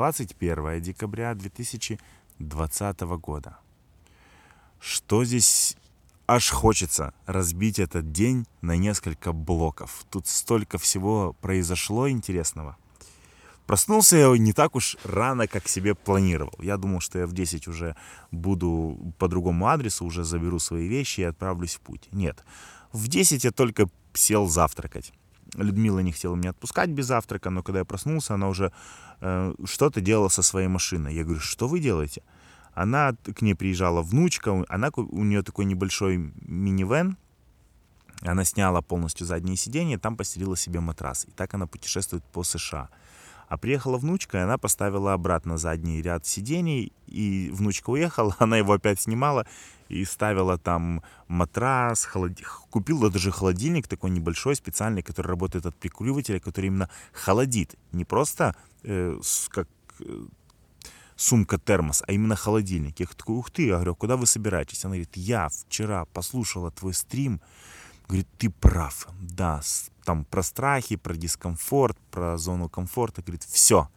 21 декабря 2020 года. Что здесь аж хочется разбить этот день на несколько блоков. Тут столько всего произошло интересного. Проснулся я не так уж рано, как себе планировал. Я думал, что я в 10 уже буду по другому адресу, уже заберу свои вещи и отправлюсь в путь. Нет. В 10 я только сел завтракать. Людмила не хотела меня отпускать без завтрака, но когда я проснулся, она уже э, что-то делала со своей машиной. Я говорю, что вы делаете? Она, к ней приезжала внучка, она, у нее такой небольшой минивэн, она сняла полностью заднее сиденье, там постелила себе матрас. И так она путешествует по США. А приехала внучка, и она поставила обратно задний ряд сидений, и внучка уехала, она его опять снимала и ставила там матрас, холод... купила даже холодильник такой небольшой, специальный, который работает от прикуривателя, который именно холодит. Не просто э, как э, сумка-термос, а именно холодильник. Я такой, ух ты, я говорю, куда вы собираетесь? Она говорит, я вчера послушала твой стрим, говорит, ты прав, да, там про страхи, про дискомфорт, про зону комфорта, говорит, все.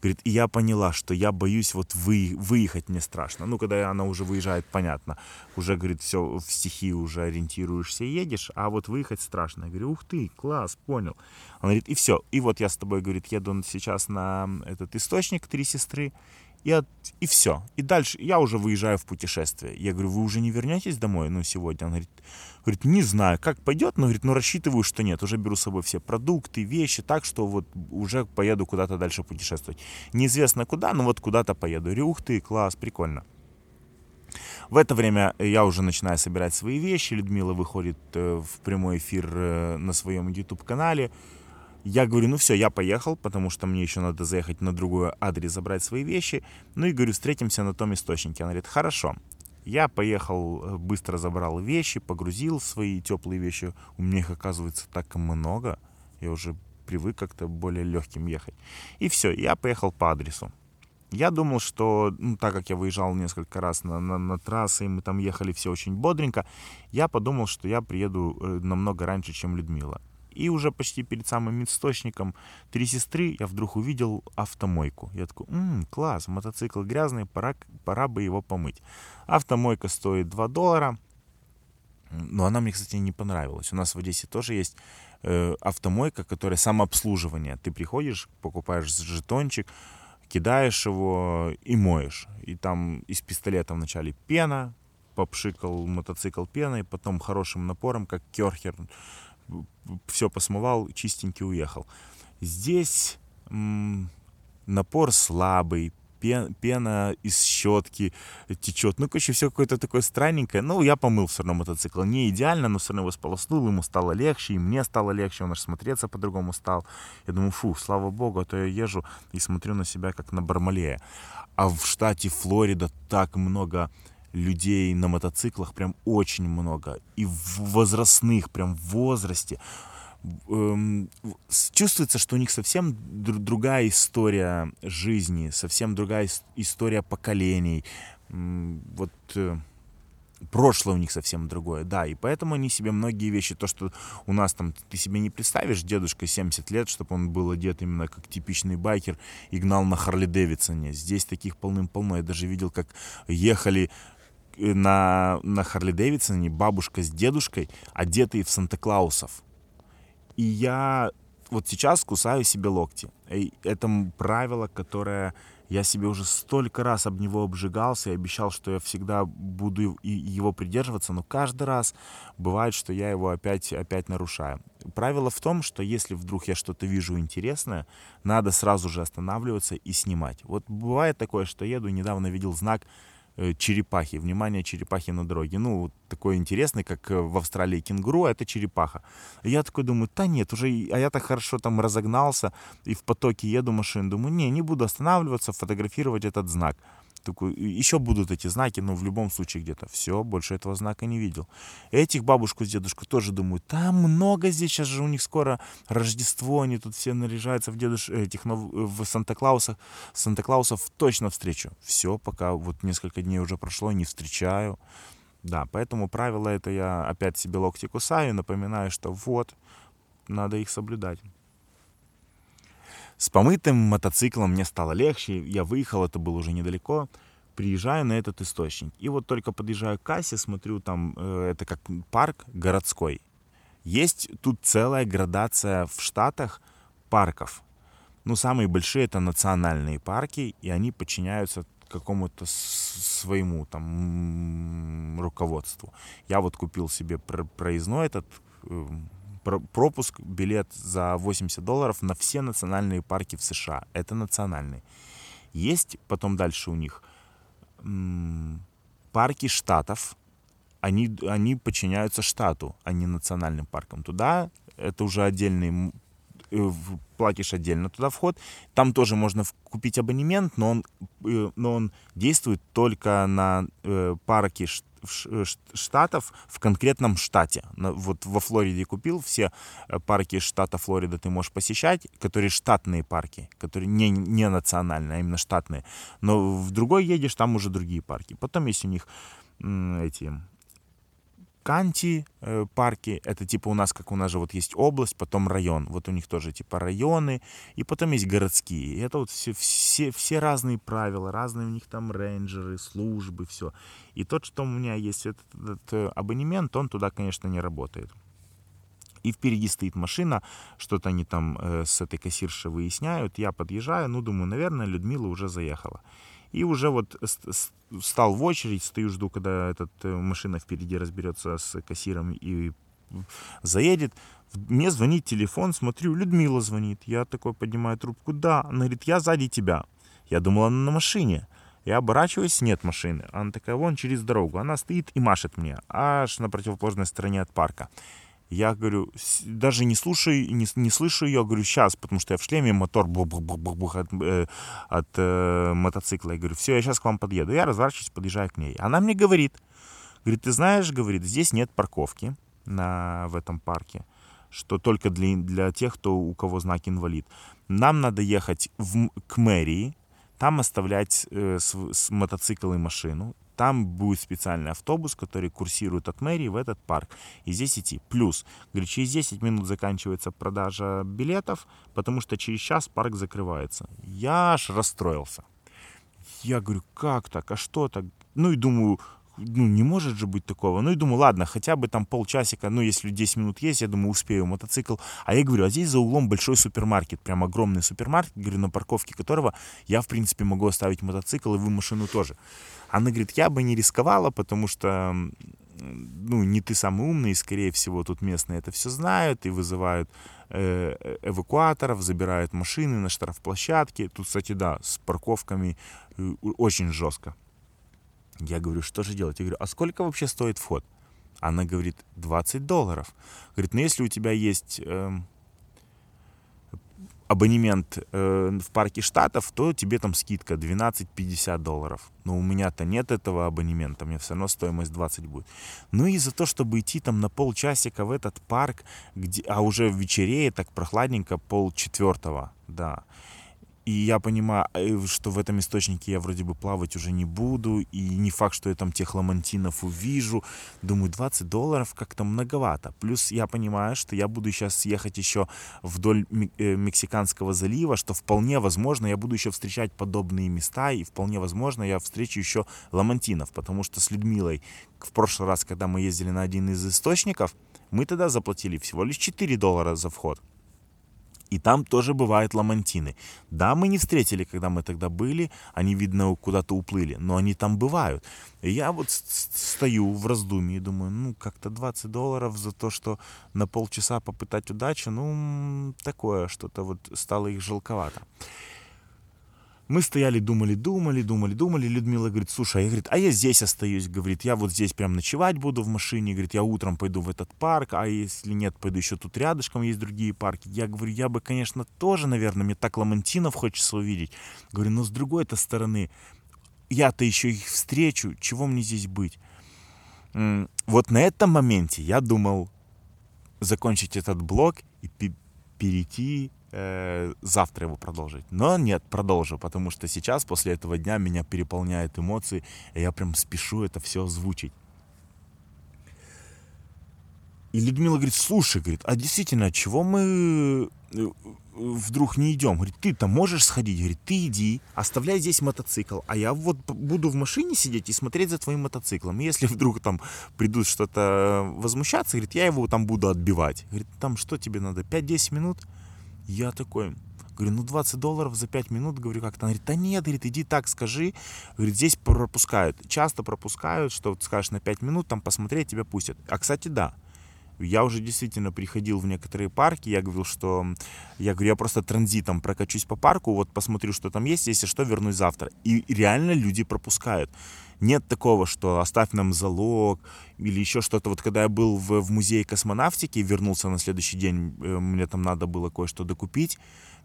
Говорит, и я поняла, что я боюсь вот вы, выехать мне страшно. Ну, когда она уже выезжает, понятно. Уже, говорит, все, в стихии уже ориентируешься и едешь, а вот выехать страшно. Я говорю, ух ты, класс, понял. Она говорит, и все. И вот я с тобой, говорит, еду сейчас на этот источник «Три сестры», и, от, и все. И дальше я уже выезжаю в путешествие. Я говорю, вы уже не вернетесь домой, ну, сегодня? Он говорит, говорит, не знаю, как пойдет, но, говорит, ну, рассчитываю, что нет. Уже беру с собой все продукты, вещи, так что вот уже поеду куда-то дальше путешествовать. Неизвестно куда, но вот куда-то поеду. Говорю, ух ты, класс, прикольно. В это время я уже начинаю собирать свои вещи. Людмила выходит э, в прямой эфир э, на своем YouTube-канале. Я говорю, ну все, я поехал, потому что мне еще надо заехать на другой адрес, забрать свои вещи. Ну и говорю, встретимся на том источнике. Она говорит, хорошо. Я поехал, э, быстро забрал вещи, погрузил свои теплые вещи. У меня их, оказывается, так много. Я уже привык как-то более легким ехать. И все, я поехал по адресу. Я думал, что, ну, так как я выезжал несколько раз на, на, на трассы, и мы там ехали все очень бодренько, я подумал, что я приеду э, намного раньше, чем Людмила. И уже почти перед самым источником три сестры я вдруг увидел автомойку. Я такой, м-м, класс, мотоцикл грязный, пора, пора бы его помыть. Автомойка стоит 2 доллара. Но она мне, кстати, не понравилась. У нас в Одессе тоже есть э, автомойка, которая самообслуживание. Ты приходишь, покупаешь жетончик, кидаешь его и моешь. И там из пистолета вначале пена, попшикал мотоцикл пеной, потом хорошим напором, как керхер, все посмывал, чистенький уехал. Здесь напор слабый, пена из щетки течет. Ну, короче, все какое-то такое странненькое. Ну, я помыл все равно мотоцикл. Не идеально, но все равно его сполоснул, ему стало легче, и мне стало легче, он аж смотреться по-другому стал. Я думаю, фу, слава богу, а то я езжу и смотрю на себя как на Бармалея. А в штате Флорида так много людей на мотоциклах, прям очень много. И возрастных, прям в возрасте. Эм, чувствуется, что у них совсем другая история жизни, совсем другая история поколений. Вот э, прошлое у них совсем другое, да, и поэтому они себе многие вещи, то, что у нас там, ты себе не представишь, дедушка 70 лет, чтобы он был одет именно как типичный байкер и гнал на Харли Дэвидсоне. Здесь таких полным-полно. Я даже видел, как ехали на, на Харли Дэвидсоне бабушка с дедушкой, одетые в Санта-Клаусов. И я вот сейчас кусаю себе локти. И это правило, которое я себе уже столько раз об него обжигался и обещал, что я всегда буду его придерживаться, но каждый раз бывает, что я его опять, опять нарушаю. Правило в том, что если вдруг я что-то вижу интересное, надо сразу же останавливаться и снимать. Вот бывает такое, что еду, недавно видел знак черепахи. Внимание, черепахи на дороге. Ну, вот такой интересный, как э, в Австралии кенгуру, а это черепаха. я такой думаю, да нет, уже, а я так хорошо там разогнался и в потоке еду машин. Думаю, не, не буду останавливаться, фотографировать этот знак. Такой, еще будут эти знаки, но в любом случае где-то. Все, больше этого знака не видел. Этих бабушку с дедушкой тоже думаю, там много здесь, сейчас же у них скоро Рождество, они тут все наряжаются в дедуш... этих нов... в Санта-Клаусах. Санта-Клаусов точно встречу. Все, пока вот несколько дней уже прошло, не встречаю. Да, поэтому правило это я опять себе локти кусаю, напоминаю, что вот, надо их соблюдать. С помытым мотоциклом мне стало легче, я выехал, это было уже недалеко, приезжаю на этот источник. И вот только подъезжаю к кассе, смотрю, там э, это как парк городской. Есть тут целая градация в Штатах парков. Ну, самые большие это национальные парки, и они подчиняются какому-то своему там руководству. Я вот купил себе проездной этот э, пропуск, билет за 80 долларов на все национальные парки в США. Это национальные. Есть потом дальше у них парки штатов. Они, они подчиняются штату, а не национальным паркам. Туда это уже отдельный э, платишь отдельно туда вход. Там тоже можно купить абонемент, но он, э, но он действует только на э, парки штатов в конкретном штате. Вот во Флориде купил все э, парки штата Флорида ты можешь посещать, которые штатные парки, которые не, не национальные, а именно штатные. Но в другой едешь, там уже другие парки. Потом есть у них эти канти э, парки, это типа у нас, как у нас же вот есть область, потом район, вот у них тоже типа районы, и потом есть городские. И это вот все, все, все разные правила, разные у них там рейнджеры, службы, все. И тот, что у меня есть этот, этот э, абонемент, он туда, конечно, не работает. И впереди стоит машина, что-то они там э, с этой кассиршей выясняют. Я подъезжаю, ну, думаю, наверное, Людмила уже заехала. И уже вот стал в очередь, стою, жду, когда эта э, машина впереди разберется с кассиром и заедет. Мне звонит телефон, смотрю, Людмила звонит. Я такой поднимаю трубку, да. Она говорит, я сзади тебя. Я думал, она на машине. Я оборачиваюсь, нет машины. Она такая, вон через дорогу. Она стоит и машет мне, аж на противоположной стороне от парка. Я говорю, даже не слушаю, не, не слышу ее, говорю, сейчас, потому что я в шлеме, мотор бух бух бух бух бух от, э, от э, мотоцикла. Я говорю, все, я сейчас к вам подъеду. Я разворачиваюсь, подъезжаю к ней. Она мне говорит, говорит, ты знаешь, говорит, здесь нет парковки на, в этом парке, что только для, для тех, кто, у кого знак инвалид. Нам надо ехать в, к мэрии, там оставлять э, с, с мотоцикл и машину, там будет специальный автобус, который курсирует от мэрии в этот парк. И здесь идти. Плюс, говорит, через 10 минут заканчивается продажа билетов, потому что через час парк закрывается. Я аж расстроился. Я говорю, как так, а что так? Ну и думаю, ну, не может же быть такого. Ну, и думаю, ладно, хотя бы там полчасика, ну, если 10 минут есть, я думаю, успею мотоцикл. А я говорю, а здесь за углом большой супермаркет, прям огромный супермаркет, говорю, на парковке которого я, в принципе, могу оставить мотоцикл, и вы машину тоже. Она говорит, я бы не рисковала, потому что, ну, не ты самый умный, и, скорее всего, тут местные это все знают и вызывают э, эвакуаторов, забирают машины на штрафплощадке. Тут, кстати, да, с парковками э, очень жестко. Я говорю, что же делать? Я говорю, а сколько вообще стоит вход? Она говорит, 20 долларов. Говорит, ну если у тебя есть э, абонемент э, в парке штатов, то тебе там скидка 12-50 долларов. Но у меня-то нет этого абонемента, мне все равно стоимость 20 будет. Ну и за то, чтобы идти там на полчасика в этот парк, где, а уже в вечереет так прохладненько, пол четвертого, да. И я понимаю, э, что в этом источнике я вроде бы плавать уже не буду, и не факт, что я там тех ламантинов увижу. Думаю, 20 долларов как-то многовато. Плюс я понимаю, что я буду сейчас ехать еще вдоль э, Мексиканского залива, что вполне возможно я буду еще встречать подобные места, и вполне возможно я встречу еще ламантинов, потому что с Людмилой в прошлый раз, когда мы ездили на один из источников, мы тогда заплатили всего лишь 4 доллара за вход. И там тоже бывают ламантины. Да, мы не встретили, когда мы тогда были, они, видно, куда-то уплыли, но они там бывают. И я вот стою в раздумье и думаю, ну, как-то 20 долларов за то, что на полчаса попытать удачу, ну, такое что-то вот стало их жалковато. Мы стояли, думали, думали, думали, думали. Людмила говорит, слушай, а я, говорит, а я здесь остаюсь, говорит, я вот здесь прям ночевать буду в машине, говорит, я утром пойду в этот парк, а если нет, пойду еще тут рядышком есть другие парки. Я говорю, я бы, конечно, тоже, наверное, мне так ламантинов хочется увидеть. Говорю, но с другой-то стороны, я-то еще их встречу, чего мне здесь быть? Вот на этом моменте я думал закончить этот блог и перейти э, завтра его продолжить. Но нет, продолжу, потому что сейчас, после этого дня, меня переполняют эмоции, и я прям спешу это все озвучить. И Людмила говорит, слушай, говорит, а действительно, чего мы э, вдруг не идем? Говорит, ты-то можешь сходить? Говорит, ты иди, оставляй здесь мотоцикл, а я вот буду в машине сидеть и смотреть за твоим мотоциклом. И если вдруг там придут что-то возмущаться, говорит, я его там буду отбивать. Говорит, там что тебе надо, 5-10 минут? Я такой, Говорю, ну 20 долларов за 5 минут. Говорю, как-то. Она говорит, да нет, говорит, иди так скажи. Говорит, здесь пропускают. Часто пропускают, что вот скажешь на 5 минут, там посмотреть, тебя пустят. А, кстати, да. Я уже действительно приходил в некоторые парки, я говорил, что я говорю, я просто транзитом прокачусь по парку, вот посмотрю, что там есть, если что, вернусь завтра. И реально люди пропускают. Нет такого, что оставь нам залог или еще что-то. Вот когда я был в, в музее космонавтики, вернулся на следующий день, э, мне там надо было кое-что докупить,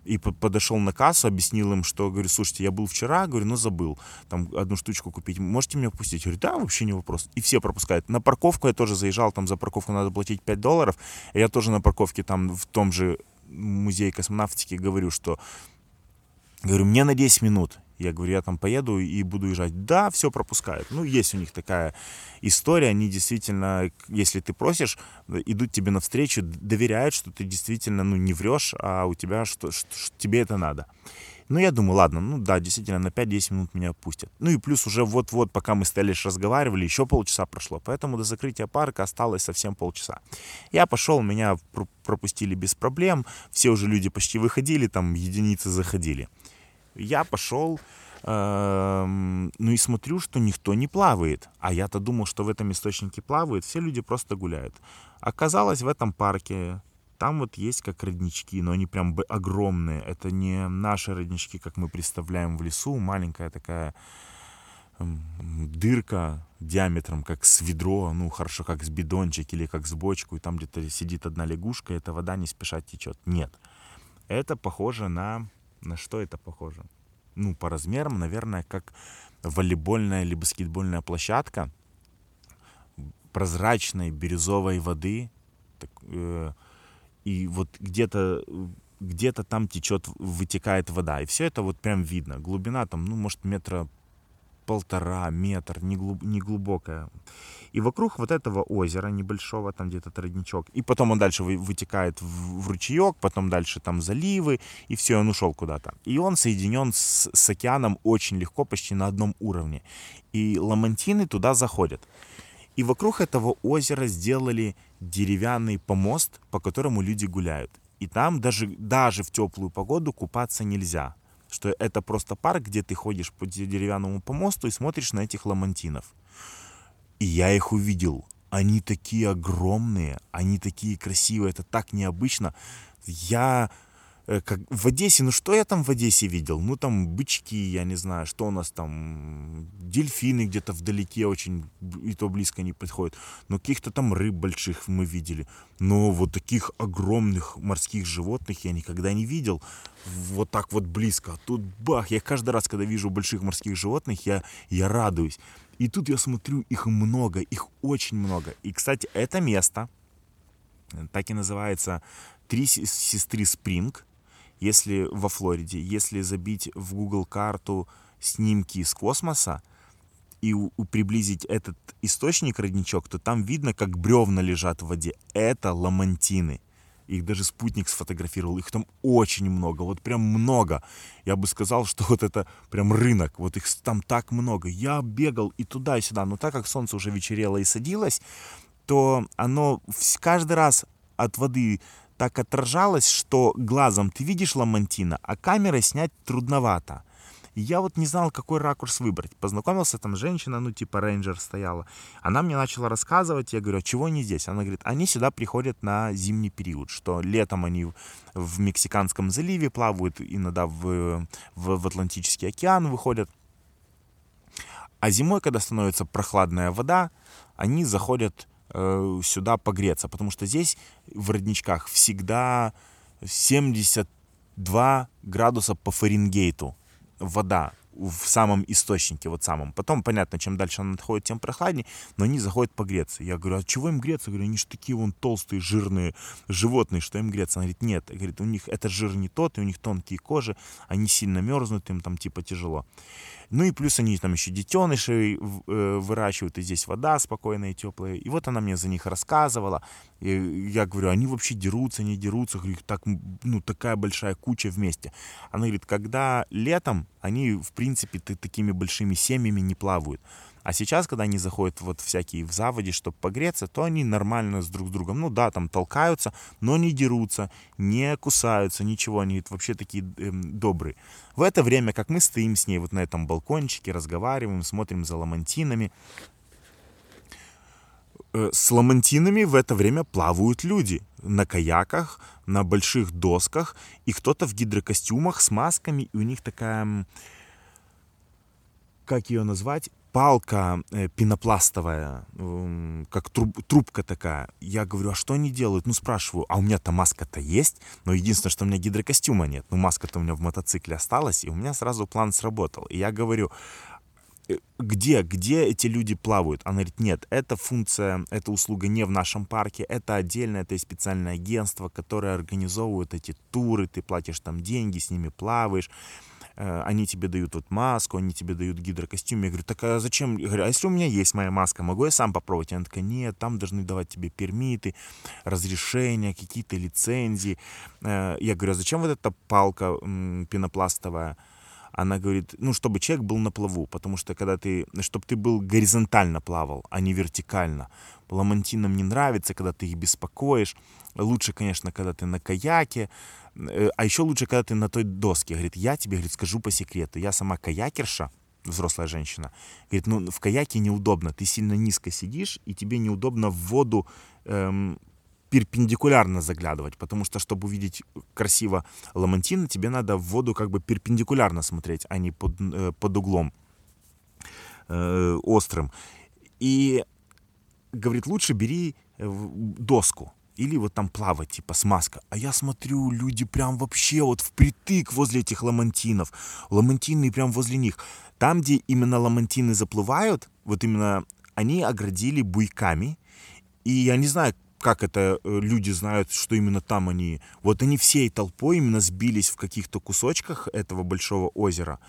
и подошел на кассу, объяснил им, что, говорю, слушайте, я был вчера, говорю, но забыл там одну штучку купить, можете меня пустить? Говорю, да, вообще не вопрос. И все пропускают. На парковку я тоже заезжал, там за парковку надо платить 5 долларов, и я тоже на парковке там в том же музее космонавтики говорю, что Говорю, мне на 10 минут. Я говорю, я там поеду и буду уезжать. Да, все пропускают. Ну, есть у них такая история. Они действительно, если ты просишь, идут тебе навстречу, доверяют, что ты действительно, ну, не врешь, а у тебя, что, что, что тебе это надо. Ну, я думаю, ладно, ну да, действительно, на 5-10 минут меня пустят. Ну и плюс уже вот-вот, пока мы с разговаривали, еще полчаса прошло. Поэтому до закрытия парка осталось совсем полчаса. Я пошел, меня пропустили без проблем. Все уже люди почти выходили, там единицы заходили. Я пошел, эм, ну и смотрю, что никто не плавает. А я-то думал, что в этом источнике плавают, все люди просто гуляют. Оказалось, в этом парке там вот есть как роднички, но они прям огромные. Это не наши роднички, как мы представляем в лесу, маленькая такая эм, дырка диаметром, как с ведро, ну, хорошо, как с бидончик или как с бочку, и там где-то сидит одна лягушка, и эта вода не спеша течет. Нет. Это похоже на на что это похоже? Ну, по размерам, наверное, как волейбольная или баскетбольная площадка прозрачной бирюзовой воды. Так, э, и вот где-то где-то там течет, вытекает вода. И все это вот прям видно. Глубина там, ну, может, метра полтора, метр, не, глуб, не глубокая. И вокруг вот этого озера небольшого, там где-то родничок, и потом он дальше вытекает в ручеек, потом дальше там заливы, и все, он ушел куда-то. И он соединен с, с океаном очень легко, почти на одном уровне. И ламантины туда заходят. И вокруг этого озера сделали деревянный помост, по которому люди гуляют. И там даже, даже в теплую погоду купаться нельзя что это просто парк, где ты ходишь по деревянному помосту и смотришь на этих ламантинов. И я их увидел. Они такие огромные, они такие красивые, это так необычно. Я как в Одессе, ну что я там в Одессе видел? Ну там бычки, я не знаю, что у нас там, дельфины где-то вдалеке очень, и то близко не подходят. Но каких-то там рыб больших мы видели. Но вот таких огромных морских животных я никогда не видел. Вот так вот близко. Тут бах, я каждый раз, когда вижу больших морских животных, я, я радуюсь. И тут я смотрю, их много, их очень много. И, кстати, это место, так и называется «Три сестры Спринг», если во Флориде, если забить в Google карту снимки из космоса и у, у, приблизить этот источник родничок, то там видно, как бревна лежат в воде. Это ламантины. Их даже спутник сфотографировал. Их там очень много, вот прям много. Я бы сказал, что вот это прям рынок. Вот их там так много. Я бегал и туда, и сюда. Но так как солнце уже вечерело и садилось, то оно каждый раз от воды так отражалось, что глазом ты видишь ламантина, а камерой снять трудновато. Я вот не знал, какой ракурс выбрать. Познакомился, там женщина, ну типа рейнджер стояла. Она мне начала рассказывать, я говорю, а чего они здесь? Она говорит, они сюда приходят на зимний период, что летом они в Мексиканском заливе плавают, иногда в, в, в Атлантический океан выходят. А зимой, когда становится прохладная вода, они заходят Э, сюда погреться, потому что здесь в родничках всегда 72 градуса по Фаренгейту вода в самом источнике, вот самом. Потом, понятно, чем дальше она отходит, тем прохладнее, но они заходят погреться. Я говорю, а чего им греться? Я говорю, они же такие вон толстые, жирные животные, что им греться? Она говорит, нет, говорит, у них это жир не тот, и у них тонкие кожи, они сильно мерзнут, им там типа тяжело. Ну и плюс они там еще детенышей э, выращивают, и здесь вода спокойная и теплая. И вот она мне за них рассказывала. И я говорю, они вообще дерутся, не дерутся? Говорю, так, ну, такая большая куча вместе. Она говорит, когда летом, они, в принципе, такими большими семьями не плавают. А сейчас, когда они заходят вот всякие в заводе, чтобы погреться, то они нормально с друг с другом, ну да, там толкаются, но не дерутся, не кусаются, ничего, они вообще такие э, добрые. В это время, как мы стоим с ней вот на этом балкончике, разговариваем, смотрим за ламантинами, э, с ламантинами в это время плавают люди на каяках, на больших досках, и кто-то в гидрокостюмах с масками, и у них такая, как ее назвать, палка э, пенопластовая, как труб, трубка такая. Я говорю, а что они делают? Ну, спрашиваю, а у меня-то маска-то есть, но единственное, что у меня гидрокостюма нет. Ну, маска-то у меня в мотоцикле осталась, и у меня сразу план сработал. И я говорю, «Э, где, где эти люди плавают? Она говорит, нет, эта функция, эта услуга не в нашем парке, это отдельно, это специальное агентство, которое организовывает эти туры, ты платишь там деньги, с ними плаваешь. Э, они тебе дают вот маску, они тебе дают гидрокостюм. Я говорю, так а зачем? Я говорю, а если у меня есть моя маска, могу я сам попробовать? Она такая, нет, там должны давать тебе пермиты, разрешения, какие-то лицензии. Э, я говорю, а зачем вот эта палка пенопластовая? Она говорит, ну, чтобы человек был на плаву, потому что когда ты, чтобы ты был горизонтально плавал, а не вертикально. Ламантинам не нравится, когда ты их беспокоишь. Лучше, конечно, когда ты на каяке, а еще лучше, когда ты на той доске. Говорит, я тебе, говорит, скажу по секрету. Я сама каякерша, взрослая женщина. Говорит, ну в каяке неудобно. Ты сильно низко сидишь, и тебе неудобно в воду эм, перпендикулярно заглядывать, потому что, чтобы увидеть красиво ламантин, тебе надо в воду как бы перпендикулярно смотреть, а не под, э, под углом э, острым. И говорит, лучше бери э, доску. Или вот там плавать, типа смазка. А я смотрю, люди прям вообще вот впритык возле этих ламантинов. Ламантины прям возле них. Там, где именно ламантины заплывают, вот именно они оградили буйками. И я не знаю, как это э, люди знают, что именно там они. Вот они всей толпой именно сбились в каких-то кусочках этого большого озера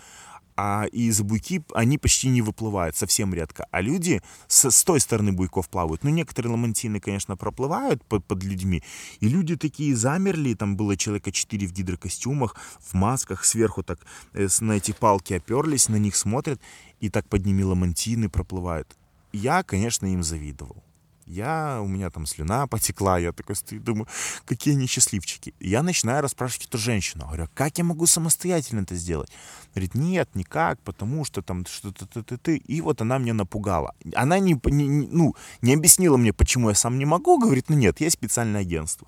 а из буйки они почти не выплывают, совсем редко. А люди с, с той стороны буйков плавают. Ну, некоторые ламантины, конечно, проплывают под, под людьми. И люди такие замерли, там было человека четыре в гидрокостюмах, в масках, сверху так э, на эти палки оперлись, на них смотрят, и так под ними ламантины проплывают. Я, конечно, им завидовал. Я, у меня там слюна потекла, я такой стою, думаю, какие они счастливчики. Я начинаю расспрашивать эту женщину, говорю, как я могу самостоятельно это сделать? Говорит, нет, никак, потому что там что-то ты, ты, ты. И вот она меня напугала. Она не, не, ну, не объяснила мне, почему я сам не могу, говорит, ну нет, есть специальное агентство.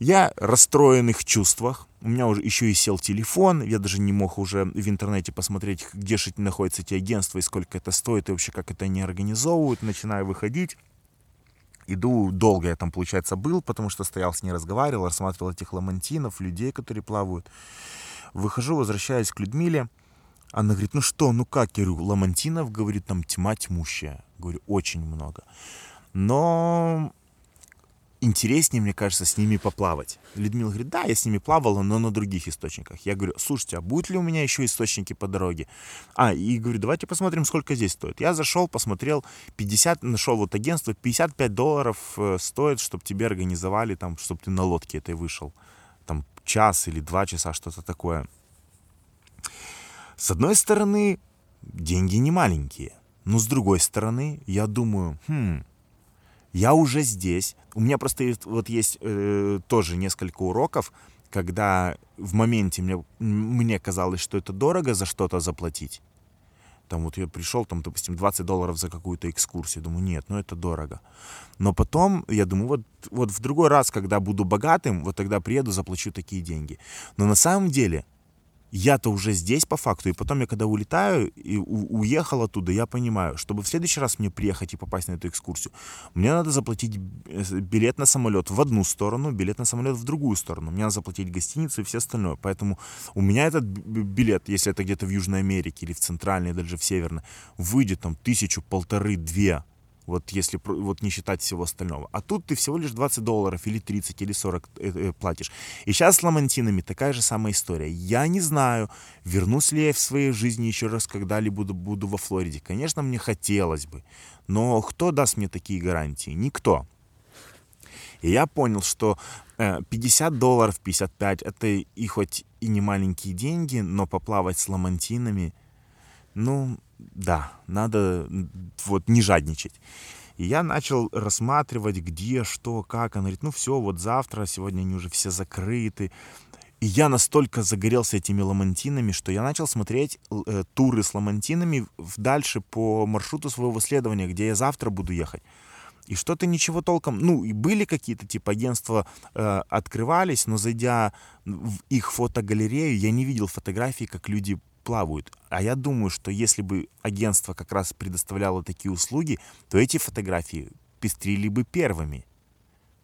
Я расстроенных чувствах, у меня уже еще и сел телефон, я даже не мог уже в интернете посмотреть, где же находятся эти агентства и сколько это стоит, и вообще как это они организовывают. Начинаю выходить иду, долго я там, получается, был, потому что стоял с ней, разговаривал, рассматривал этих ламантинов, людей, которые плавают. Выхожу, возвращаюсь к Людмиле. Она говорит, ну что, ну как? Я говорю, ламантинов, говорит, там тьма тьмущая. Говорю, очень много. Но интереснее, мне кажется, с ними поплавать. Людмила говорит, да, я с ними плавала, но на других источниках. Я говорю, слушайте, а будут ли у меня еще источники по дороге? А, и говорю, давайте посмотрим, сколько здесь стоит. Я зашел, посмотрел, 50, нашел вот агентство, 55 долларов э, стоит, чтобы тебе организовали, там, чтобы ты на лодке этой вышел. Там час или два часа, что-то такое. С одной стороны, деньги не маленькие. Но с другой стороны, я думаю, хм, я уже здесь. У меня просто вот есть э, тоже несколько уроков, когда в моменте мне, мне казалось, что это дорого за что-то заплатить. Там вот я пришел, там, допустим, 20 долларов за какую-то экскурсию. Думаю, нет, ну это дорого. Но потом я думаю, вот, вот в другой раз, когда буду богатым, вот тогда приеду, заплачу такие деньги. Но на самом деле я-то уже здесь по факту, и потом я когда улетаю и уехал оттуда, я понимаю, чтобы в следующий раз мне приехать и попасть на эту экскурсию, мне надо заплатить билет на самолет в одну сторону, билет на самолет в другую сторону, мне надо заплатить гостиницу и все остальное, поэтому у меня этот билет, если это где-то в Южной Америке или в Центральной, даже в Северной, выйдет там тысячу, полторы, две вот если вот не считать всего остального. А тут ты всего лишь 20 долларов или 30 или 40 э, э, платишь. И сейчас с ламантинами такая же самая история. Я не знаю, вернусь ли я в своей жизни еще раз когда-либо буду, буду во Флориде. Конечно, мне хотелось бы. Но кто даст мне такие гарантии? Никто. И я понял, что 50 э, долларов, 55, это и хоть и не маленькие деньги, но поплавать с ламантинами, ну, да, надо вот не жадничать. И я начал рассматривать, где, что, как. Она говорит, ну все, вот завтра, сегодня они уже все закрыты. И я настолько загорелся этими ламантинами, что я начал смотреть э, туры с ламантинами дальше по маршруту своего следования, где я завтра буду ехать. И что-то ничего толком, ну, и были какие-то типа агентства э, открывались, но зайдя в их фотогалерею, я не видел фотографий, как люди плавают. А я думаю, что если бы агентство как раз предоставляло такие услуги, то эти фотографии пестрили бы первыми.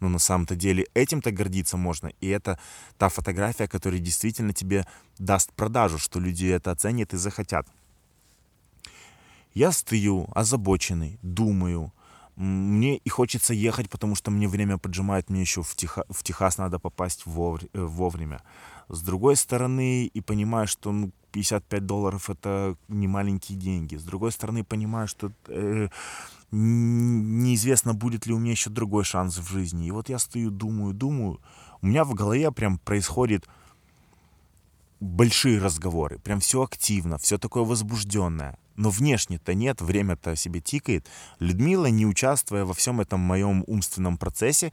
Но на самом-то деле этим-то гордиться можно. И это та фотография, которая действительно тебе даст продажу, что люди это оценят и захотят. Я стою озабоченный, думаю. Мне и хочется ехать, потому что мне время поджимает, мне еще в, Теха, в Техас надо попасть э, вовремя. С другой стороны, и понимаю, что ну, 55 долларов это не маленькие деньги. С другой стороны, понимаю, что э, неизвестно, будет ли у меня еще другой шанс в жизни. И вот я стою, думаю, думаю. У меня в голове прям происходит большие разговоры. Прям все активно, все такое возбужденное. Но внешне-то нет, время-то себе тикает. Людмила, не участвуя во всем этом моем умственном процессе,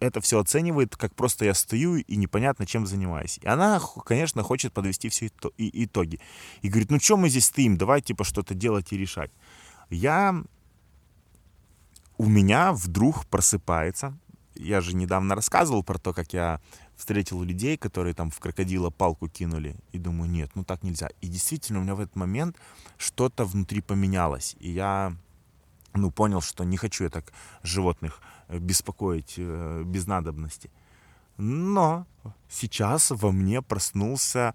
это все оценивает, как просто я стою и непонятно чем занимаюсь. И она, конечно, хочет подвести все итоги. И говорит, ну что мы здесь стоим, давай типа что-то делать и решать. Я у меня вдруг просыпается, я же недавно рассказывал про то, как я встретил людей, которые там в крокодила палку кинули, и думаю, нет, ну так нельзя. И действительно, у меня в этот момент что-то внутри поменялось, и я, ну, понял, что не хочу я так животных э, беспокоить э, без надобности. Но сейчас во мне проснулся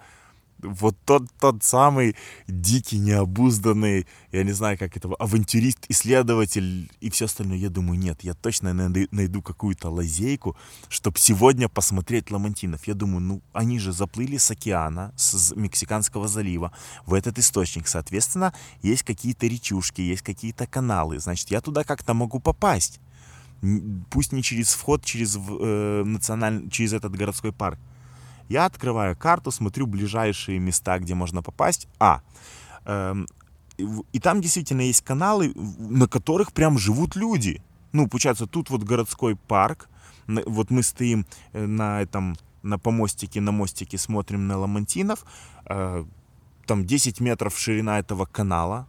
вот тот, тот самый дикий, необузданный, я не знаю, как этого, авантюрист, исследователь и все остальное. Я думаю, нет, я точно найду какую-то лазейку, чтобы сегодня посмотреть ламантинов. Я думаю, ну, они же заплыли с океана, с Мексиканского залива, в этот источник. Соответственно, есть какие-то речушки, есть какие-то каналы. Значит, я туда как-то могу попасть. Пусть не через вход, через, э, националь... через этот городской парк. Я открываю карту, смотрю ближайшие места, где можно попасть. А, эм, и там действительно есть каналы, на которых прям живут люди. Ну, получается, тут вот городской парк, вот мы стоим э, на этом, на помостике, на мостике, смотрим на ламантинов, э, там 10 метров ширина этого канала,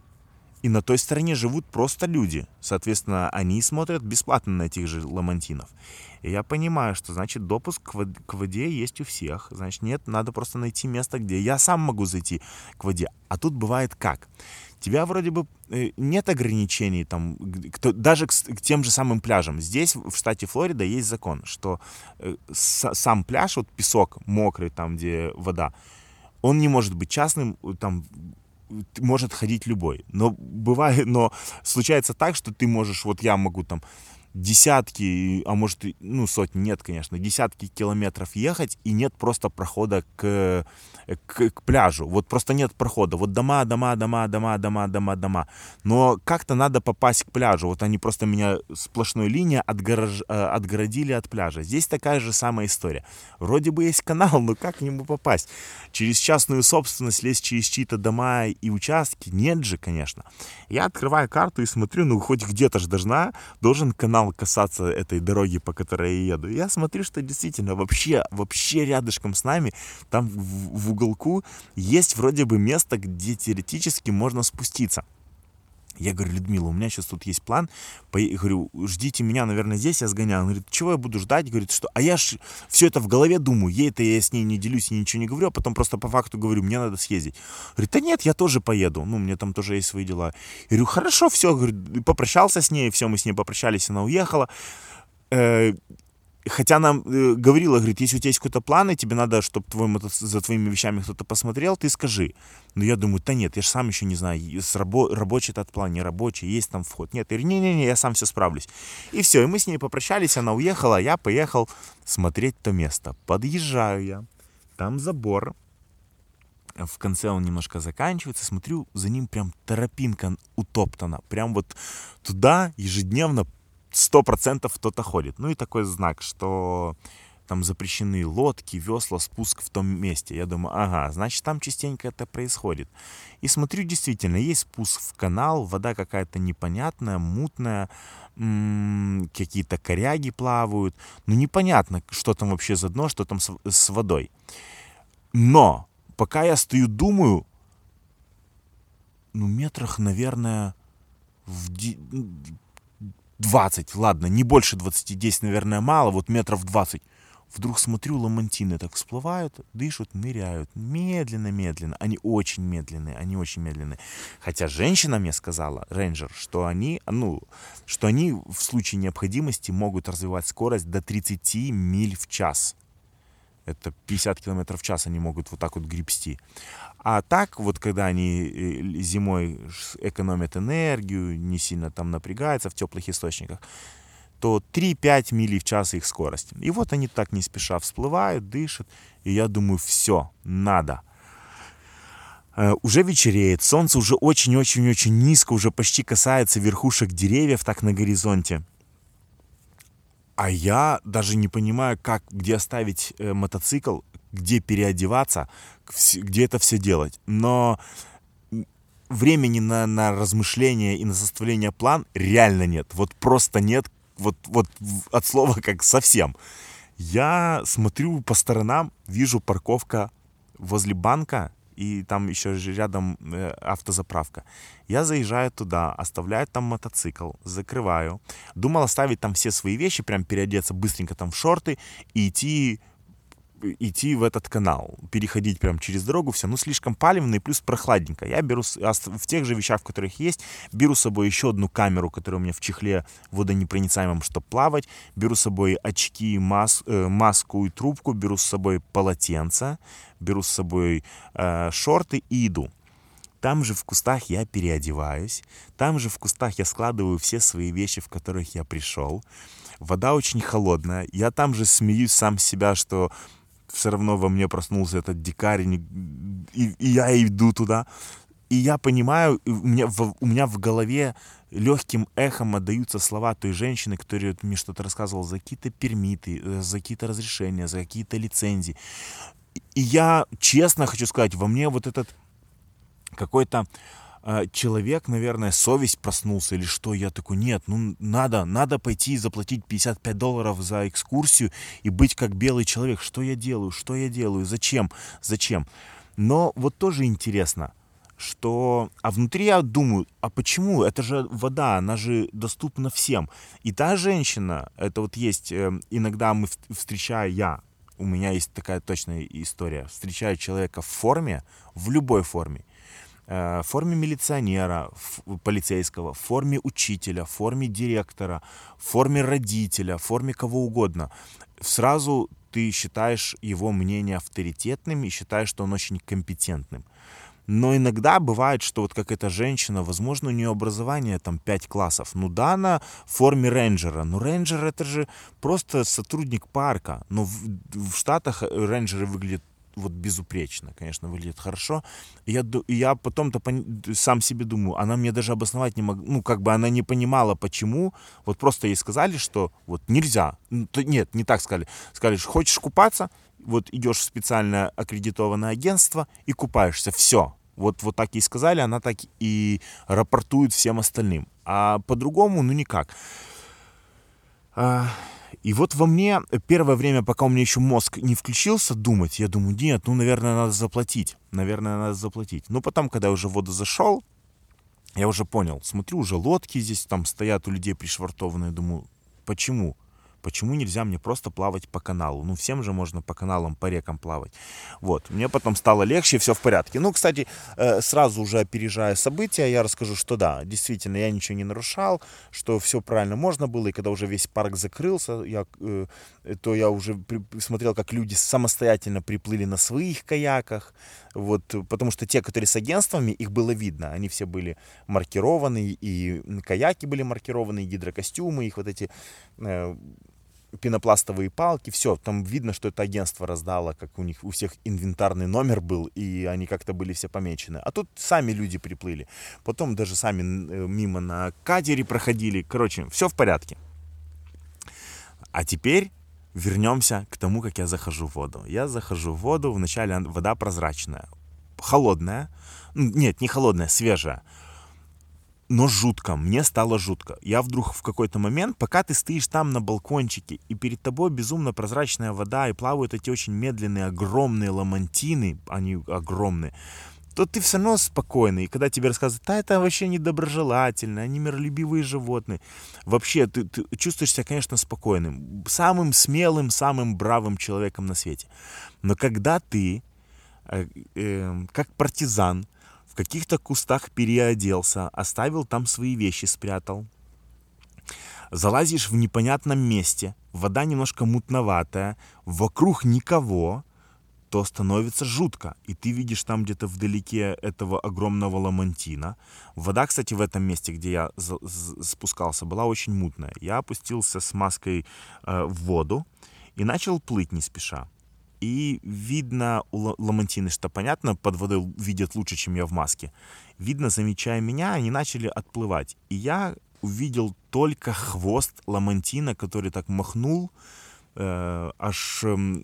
и на той стороне живут просто люди. Соответственно, они смотрят бесплатно на этих же ламантинов. И я понимаю, что, значит, допуск к воде, есть у всех. Значит, нет, надо просто найти место, где я сам могу зайти к воде. А тут бывает как? тебя вроде бы э, нет ограничений там, кто, даже к, к тем же самым пляжам. Здесь, в штате Флорида, есть закон, что э, с, сам пляж, вот песок мокрый, там, где вода, он не может быть частным, там, может ходить любой. Но бывает, но случается так, что ты можешь, вот я могу там десятки, а может, ну, сотни, нет, конечно, десятки километров ехать, и нет просто прохода к, к, к пляжу. Вот просто нет прохода. Вот дома, дома, дома, дома, дома, дома, дома. Но как-то надо попасть к пляжу. Вот они просто меня сплошной линией отгорож, э, отгородили от пляжа. Здесь такая же самая история. Вроде бы есть канал, но как к нему попасть? Через частную собственность лезть через чьи-то дома и участки? Нет же, конечно. Я открываю карту и смотрю, ну, хоть где-то же должна, должен канал касаться этой дороги, по которой я еду. Я смотрю, что действительно вообще, вообще рядышком с нами, там в, в уголку есть вроде бы место, где теоретически можно спуститься. Я говорю, Людмила, у меня сейчас тут есть план. Я говорю, ждите меня, наверное, здесь я сгоняю. Он говорит, чего я буду ждать? Говорит, что, а я ж все это в голове думаю. Ей-то я с ней не делюсь и ничего не говорю, а потом просто по факту говорю, мне надо съездить. Говорит, да нет, я тоже поеду. Ну, мне там тоже есть свои дела. Я говорю, хорошо, все. Говорю, попрощался с ней, все, мы с ней попрощались, она уехала. Хотя нам э, говорила, говорит, если у тебя есть какой-то план, и тебе надо, чтобы твой за твоими вещами кто-то посмотрел, ты скажи. Но я думаю, да нет, я же сам еще не знаю, рабо- рабочий этот план, не рабочий, есть там вход. Нет, говорю, не-не-не, я сам все справлюсь. И все, и мы с ней попрощались, она уехала, я поехал смотреть то место. Подъезжаю я, там забор, в конце он немножко заканчивается, смотрю, за ним прям торопинка утоптана. Прям вот туда ежедневно сто процентов кто-то ходит. Ну и такой знак, что там запрещены лодки, весла, спуск в том месте. Я думаю, ага, значит там частенько это происходит. И смотрю, действительно, есть спуск в канал, вода какая-то непонятная, мутная, какие-то коряги плавают. Ну непонятно, что там вообще за дно, что там с, с водой. Но пока я стою, думаю, ну метрах, наверное, в 20, ладно, не больше 20, 10, наверное, мало, вот метров 20. Вдруг смотрю, ламантины так всплывают, дышат, ныряют. Медленно-медленно. Они очень медленные, они очень медленные. Хотя женщина мне сказала, рейнджер, что они, ну, что они в случае необходимости могут развивать скорость до 30 миль в час. Это 50 км в час они могут вот так вот гребсти. А так, вот когда они э, зимой экономят энергию, не сильно там напрягаются в теплых источниках, то 3-5 миль в час их скорость. И вот они так не спеша всплывают, дышат, и я думаю, все, надо. Э, уже вечереет, солнце уже очень-очень-очень низко, уже почти касается верхушек деревьев так на горизонте. А я даже не понимаю, как, где оставить э, мотоцикл, где переодеваться, где это все делать. Но времени на, на размышления и на составление план реально нет. Вот просто нет вот, вот от слова как совсем. Я смотрю по сторонам, вижу парковка возле банка, и там еще рядом э, автозаправка. Я заезжаю туда, оставляю там мотоцикл, закрываю. Думал оставить там все свои вещи, прям переодеться быстренько там в шорты и идти идти в этот канал, переходить прям через дорогу, все, ну, слишком палевно и плюс прохладненько. Я беру в тех же вещах, в которых есть, беру с собой еще одну камеру, которая у меня в чехле водонепроницаемом, чтобы плавать, беру с собой очки, мас, э, маску и трубку, беру с собой полотенце, беру с собой э, шорты и иду. Там же в кустах я переодеваюсь, там же в кустах я складываю все свои вещи, в которых я пришел. Вода очень холодная. Я там же смеюсь сам себя, что все равно во мне проснулся этот дикарь, и, и я иду туда. И я понимаю, у меня, в, у меня в голове легким эхом отдаются слова той женщины, которая мне что-то рассказывала за какие-то пермиты, э, за какие-то разрешения, за какие-то лицензии. И я честно хочу сказать, во мне вот этот какой-то человек, наверное, совесть проснулся или что, я такой, нет, ну надо, надо пойти и заплатить 55 долларов за экскурсию и быть как белый человек. Что я делаю, что я делаю, зачем, зачем? Но вот тоже интересно, что... А внутри я думаю, а почему? Это же вода, она же доступна всем. И та женщина, это вот есть, э, иногда мы встречаю я, у меня есть такая точная история, встречаю человека в форме, в любой форме, в форме милиционера, полицейского, в форме учителя, в форме директора, в форме родителя, в форме кого угодно. Сразу ты считаешь его мнение авторитетным и считаешь, что он очень компетентным. Но иногда бывает, что вот как эта женщина, возможно, у нее образование там 5 классов. Ну да, она в форме рейнджера. Но рейнджер это же просто сотрудник парка. Но в, в Штатах рейнджеры выглядят вот безупречно, конечно, выглядит хорошо. Я, я потом-то сам себе думаю, она мне даже обосновать не могла, ну, как бы она не понимала, почему. Вот просто ей сказали, что вот нельзя. Ну, нет, не так сказали. Сказали, что хочешь купаться, вот идешь в специальное аккредитованное агентство и купаешься. Все. Вот, вот так ей сказали, она так и рапортует всем остальным. А по-другому, ну, никак. А, и вот во мне первое время, пока у меня еще мозг не включился думать, я думаю, нет, ну, наверное, надо заплатить. Наверное, надо заплатить. Но потом, когда я уже в воду зашел, я уже понял, смотрю, уже лодки здесь там стоят у людей пришвартованные, думаю, почему? Почему нельзя мне просто плавать по каналу? Ну, всем же можно по каналам, по рекам плавать. Вот. Мне потом стало легче, все в порядке. Ну, кстати, э, сразу уже опережая события, я расскажу, что да, действительно, я ничего не нарушал, что все правильно можно было. И когда уже весь парк закрылся, я, э, то я уже смотрел, как люди самостоятельно приплыли на своих каяках. Вот, потому что те, которые с агентствами, их было видно. Они все были маркированы, и каяки были маркированы, и гидрокостюмы, их вот эти э, пенопластовые палки, все, там видно, что это агентство раздало, как у них у всех инвентарный номер был, и они как-то были все помечены. А тут сами люди приплыли. Потом даже сами э, мимо на катере проходили. Короче, все в порядке. А теперь вернемся к тому, как я захожу в воду. Я захожу в воду, вначале вода прозрачная, холодная, нет, не холодная, свежая, но жутко, мне стало жутко. Я вдруг в какой-то момент, пока ты стоишь там на балкончике, и перед тобой безумно прозрачная вода, и плавают эти очень медленные, огромные ламантины, они огромные, то ты все равно спокойный. И когда тебе рассказывают, да, это вообще недоброжелательно, они миролюбивые животные. Вообще, ты, ты чувствуешь себя, конечно, спокойным. Самым смелым, самым бравым человеком на свете. Но когда ты, э, э, как партизан, в каких-то кустах переоделся, оставил там свои вещи, спрятал, залазишь в непонятном месте, вода немножко мутноватая, вокруг никого, то становится жутко. И ты видишь там где-то вдалеке этого огромного ламантина. Вода, кстати, в этом месте, где я спускался, была очень мутная. Я опустился с маской э, в воду и начал плыть не спеша. И видно у ламантины, что понятно, под водой видят лучше, чем я в маске. Видно, замечая меня, они начали отплывать. И я увидел только хвост ламантина, который так махнул, э, аж э,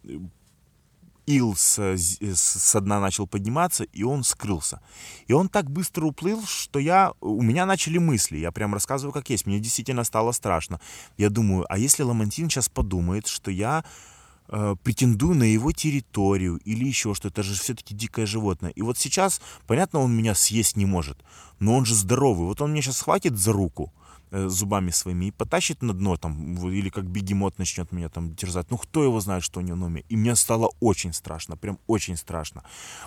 ил с, с дна начал подниматься, и он скрылся. И он так быстро уплыл, что я, у меня начали мысли. Я прям рассказываю, как есть. Мне действительно стало страшно. Я думаю, а если Ламантин сейчас подумает, что я э, претендую на его территорию или еще что это же все-таки дикое животное. И вот сейчас, понятно, он меня съесть не может, но он же здоровый. Вот он меня сейчас схватит за руку, зубами своими и потащит на дно там, или как бегемот начнет меня там терзать. Ну, кто его знает, что у него на уме. И мне стало очень страшно, прям очень страшно.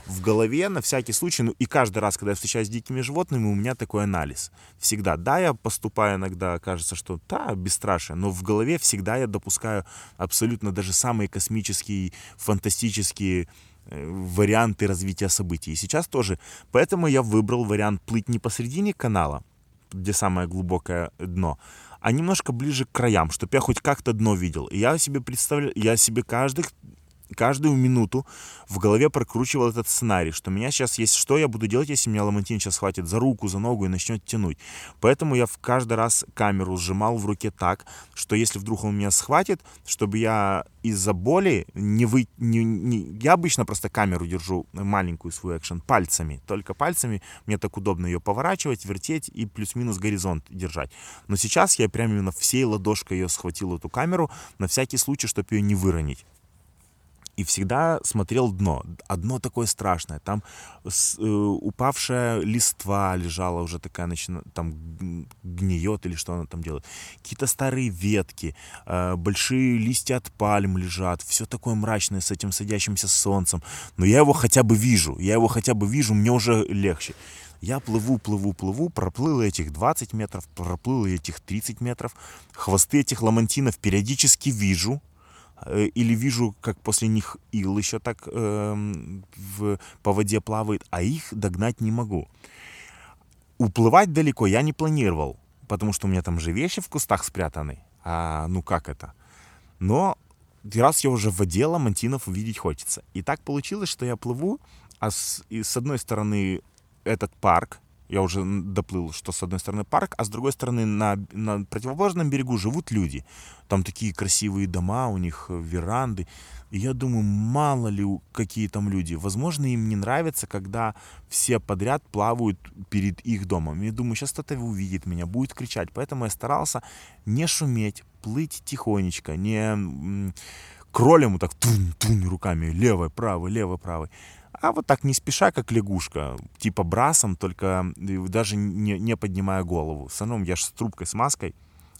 В голове на всякий случай, ну и каждый раз, когда я встречаюсь с дикими животными, у меня такой анализ. Всегда, да, я поступаю иногда, кажется, что да, бесстрашие, но в голове всегда я допускаю абсолютно даже самые космические, фантастические э, варианты развития событий. И сейчас тоже. Поэтому я выбрал вариант плыть не посередине канала, где самое глубокое дно, а немножко ближе к краям, чтобы я хоть как-то дно видел. И я себе представляю, я себе каждых каждую минуту в голове прокручивал этот сценарий, что меня сейчас есть что я буду делать, если меня Ламантин сейчас схватит за руку, за ногу и начнет тянуть. Поэтому я в каждый раз камеру сжимал в руке так, что если вдруг он меня схватит, чтобы я из-за боли не вы... Не, не... Я обычно просто камеру держу, маленькую свою экшен, пальцами. Только пальцами мне так удобно ее поворачивать, вертеть и плюс-минус горизонт держать. Но сейчас я прям именно всей ладошкой ее схватил, эту камеру, на всякий случай, чтобы ее не выронить и всегда смотрел дно. А дно такое страшное. Там с, э, упавшая листва лежала уже такая, начина, там гниет или что она там делает. Какие-то старые ветки, э, большие листья от пальм лежат. Все такое мрачное с этим садящимся солнцем. Но я его хотя бы вижу. Я его хотя бы вижу, мне уже легче. Я плыву, плыву, плыву, проплыл этих 20 метров, проплыл этих 30 метров. Хвосты этих ламантинов периодически вижу, или вижу, как после них ил еще так э, в, по воде плавает, а их догнать не могу. Уплывать далеко я не планировал, потому что у меня там же вещи в кустах спрятаны. А ну как это? Но раз я уже в воде, ламантинов увидеть хочется. И так получилось, что я плыву, а с, и с одной стороны этот парк, я уже доплыл, что с одной стороны парк, а с другой стороны на, на противоположном берегу живут люди. Там такие красивые дома, у них э, веранды. И я думаю, мало ли какие там люди. Возможно, им не нравится, когда все подряд плавают перед их домом. Я думаю, сейчас кто-то увидит меня, будет кричать. Поэтому я старался не шуметь, плыть тихонечко, не кролем вот так тун-тун руками, левой, правой, левой, правой а вот так не спеша, как лягушка, типа брасом, только даже не, не поднимая голову. В основном я же с трубкой, с маской,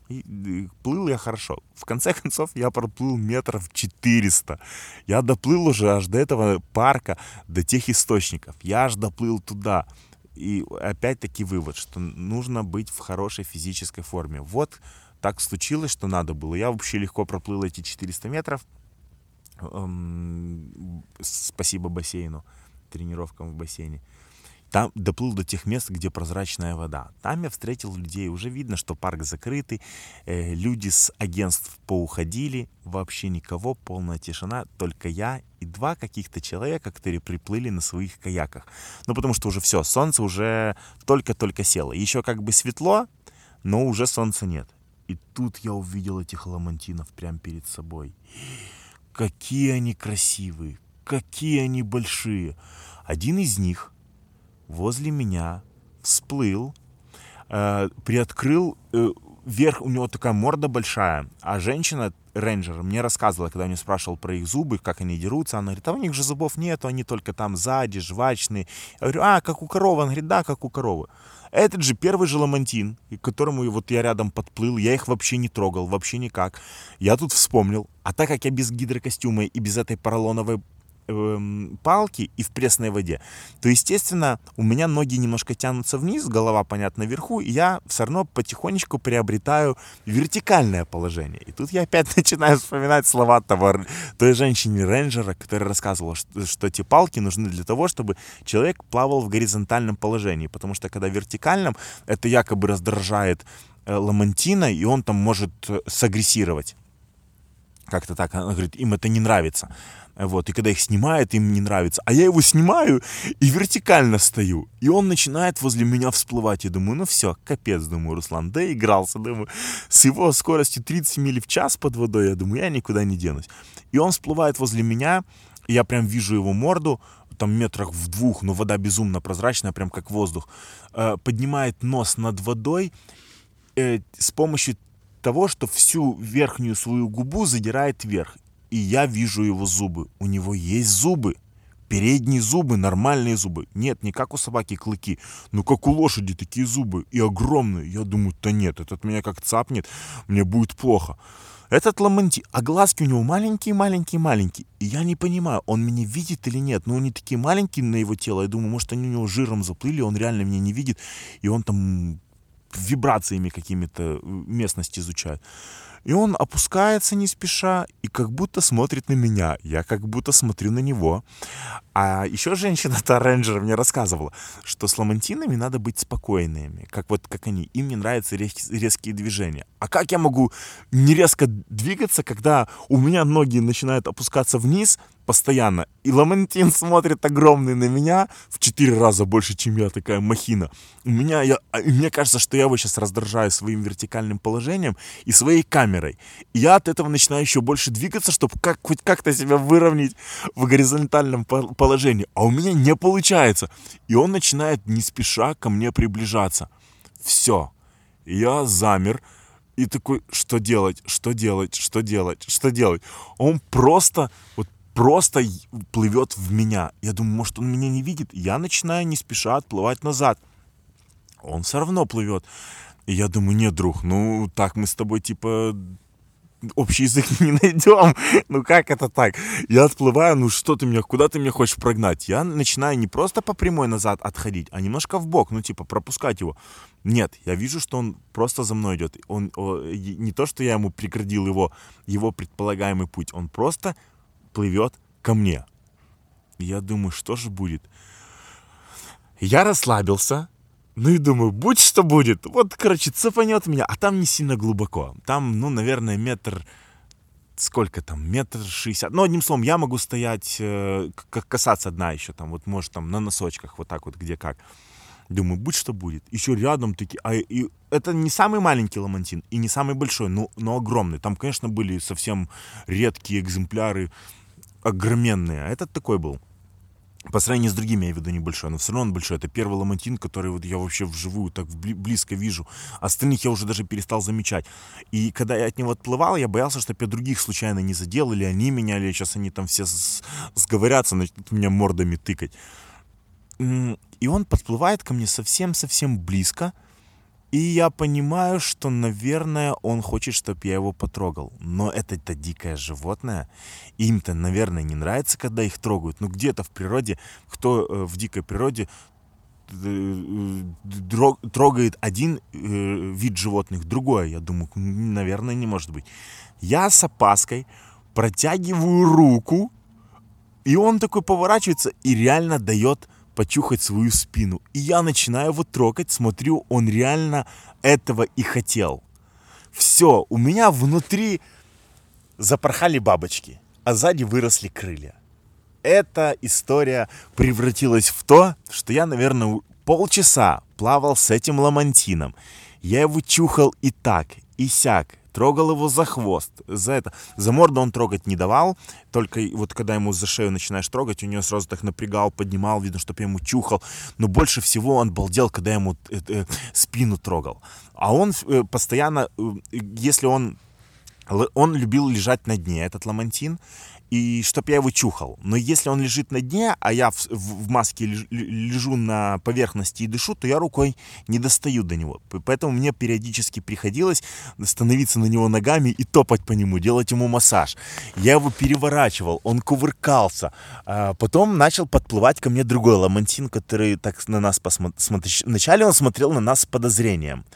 и, и плыл я хорошо. В конце концов, я проплыл метров 400. Я доплыл уже аж до этого парка, до тех источников. Я аж доплыл туда. И опять-таки вывод, что нужно быть в хорошей физической форме. Вот так случилось, что надо было. Я вообще легко проплыл эти 400 метров спасибо бассейну, тренировкам в бассейне. Там доплыл до тех мест, где прозрачная вода. Там я встретил людей. Уже видно, что парк закрытый. Э, люди с агентств поуходили. Вообще никого, полная тишина. Только я и два каких-то человека, которые приплыли на своих каяках. Ну, потому что уже все, солнце уже только-только село. Еще как бы светло, но уже солнца нет. И тут я увидел этих ламантинов прямо перед собой. Какие они красивые, какие они большие. Один из них возле меня всплыл, э, приоткрыл э, вверх, у него такая морда большая, а женщина, рейнджер, мне рассказывала, когда я не спрашивал про их зубы, как они дерутся, она говорит, а у них же зубов нету, они только там сзади, жвачные. Я говорю, а, как у коровы? Она говорит, да, как у коровы. Этот же первый же ламантин, к которому вот я рядом подплыл, я их вообще не трогал, вообще никак. Я тут вспомнил, а так как я без гидрокостюма и без этой поролоновой палки и в пресной воде, то, естественно, у меня ноги немножко тянутся вниз, голова, понятно, вверху, и я все равно потихонечку приобретаю вертикальное положение. И тут я опять начинаю вспоминать слова того, той женщины-рейнджера, которая рассказывала, что, что эти палки нужны для того, чтобы человек плавал в горизонтальном положении, потому что когда в вертикальном, это якобы раздражает э, ламантина, и он там может э, сагрессировать. Как-то так. Она говорит, им это не нравится. Вот, и когда их снимает, им не нравится. А я его снимаю и вертикально стою. И он начинает возле меня всплывать. Я думаю, ну все, капец, думаю, Руслан, да игрался, думаю. С его скоростью 30 миль в час под водой, я думаю, я никуда не денусь. И он всплывает возле меня, и я прям вижу его морду, там метрах в двух, но вода безумно прозрачная, прям как воздух. Э, поднимает нос над водой э, с помощью того, что всю верхнюю свою губу задирает вверх и я вижу его зубы. У него есть зубы. Передние зубы, нормальные зубы. Нет, не как у собаки клыки, но как у лошади такие зубы. И огромные. Я думаю, да нет, этот меня как цапнет, мне будет плохо. Этот ламанти, а глазки у него маленькие-маленькие-маленькие. И я не понимаю, он меня видит или нет. Но они такие маленькие на его тело. Я думаю, может, они у него жиром заплыли, он реально меня не видит. И он там вибрациями какими-то э, местность изучает. И он опускается не спеша и как будто смотрит на меня. Я как будто смотрю на него. А еще женщина-то рейнджер мне рассказывала, что с ламантинами надо быть спокойными. Как вот как они. Им не нравятся рез- резкие движения. А как я могу не резко двигаться, когда у меня ноги начинают опускаться вниз, постоянно. И Ламантин смотрит огромный на меня, в четыре раза больше, чем я, такая махина. У меня, я, а, мне кажется, что я его сейчас раздражаю своим вертикальным положением и своей камерой. И я от этого начинаю еще больше двигаться, чтобы как, хоть как-то себя выровнять в горизонтальном положении. А у меня не получается. И он начинает не спеша ко мне приближаться. Все. Я замер. И такой, что делать, что делать, что делать, что делать. Он просто вот просто плывет в меня. Я думаю, может, он меня не видит. Я начинаю не спеша отплывать назад. Он все равно плывет. И я думаю, нет, друг, ну так мы с тобой типа общий язык не найдем. Ну как это так? Я отплываю, ну что ты меня, куда ты меня хочешь прогнать? Я начинаю не просто по прямой назад отходить, а немножко в бок, ну типа пропускать его. Нет, я вижу, что он просто за мной идет. Он о, не то, что я ему преградил его, его предполагаемый путь, он просто плывет ко мне. Я думаю, что же будет? Я расслабился, ну и думаю, будь что будет. Вот, короче, цепанет меня, а там не сильно глубоко. Там, ну, наверное, метр... Сколько там? Метр шестьдесят. Ну, одним словом, я могу стоять, э, касаться дна еще там, вот, может, там на носочках, вот так вот, где как. Думаю, будь что будет. Еще рядом такие... А, и это не самый маленький ламантин и не самый большой, но, но огромный. Там, конечно, были совсем редкие экземпляры огроменные, а этот такой был. По сравнению с другими, я веду небольшой, но все равно он большой. Это первый ламантин, который вот я вообще вживую так близко вижу. Остальных я уже даже перестал замечать. И когда я от него отплывал, я боялся, что я других случайно не задел, или они меня, или сейчас они там все сговорятся, начнут меня мордами тыкать. И он подплывает ко мне совсем-совсем близко, и я понимаю, что, наверное, он хочет, чтобы я его потрогал. Но это-то дикое животное. Им-то, наверное, не нравится, когда их трогают. Ну, где-то в природе, кто э, в дикой природе э, трогает один э, вид животных, другое. Я думаю, наверное, не может быть. Я с опаской протягиваю руку, и он такой поворачивается и реально дает почухать свою спину. И я начинаю его трогать, смотрю, он реально этого и хотел. Все, у меня внутри запорхали бабочки, а сзади выросли крылья. Эта история превратилась в то, что я, наверное, полчаса плавал с этим ламантином. Я его чухал и так, и сяк трогал его за хвост, за это. За морду он трогать не давал, только вот когда ему за шею начинаешь трогать, у него сразу так напрягал, поднимал, видно, чтобы я ему чухал. Но больше всего он балдел, когда я ему э, э, спину трогал. А он э, постоянно, э, если он он любил лежать на дне, этот ламантин, и чтоб я его чухал. Но если он лежит на дне, а я в, в, маске лежу на поверхности и дышу, то я рукой не достаю до него. Поэтому мне периодически приходилось становиться на него ногами и топать по нему, делать ему массаж. Я его переворачивал, он кувыркался. А потом начал подплывать ко мне другой ламантин, который так на нас посмотрел. Вначале он смотрел на нас с подозрением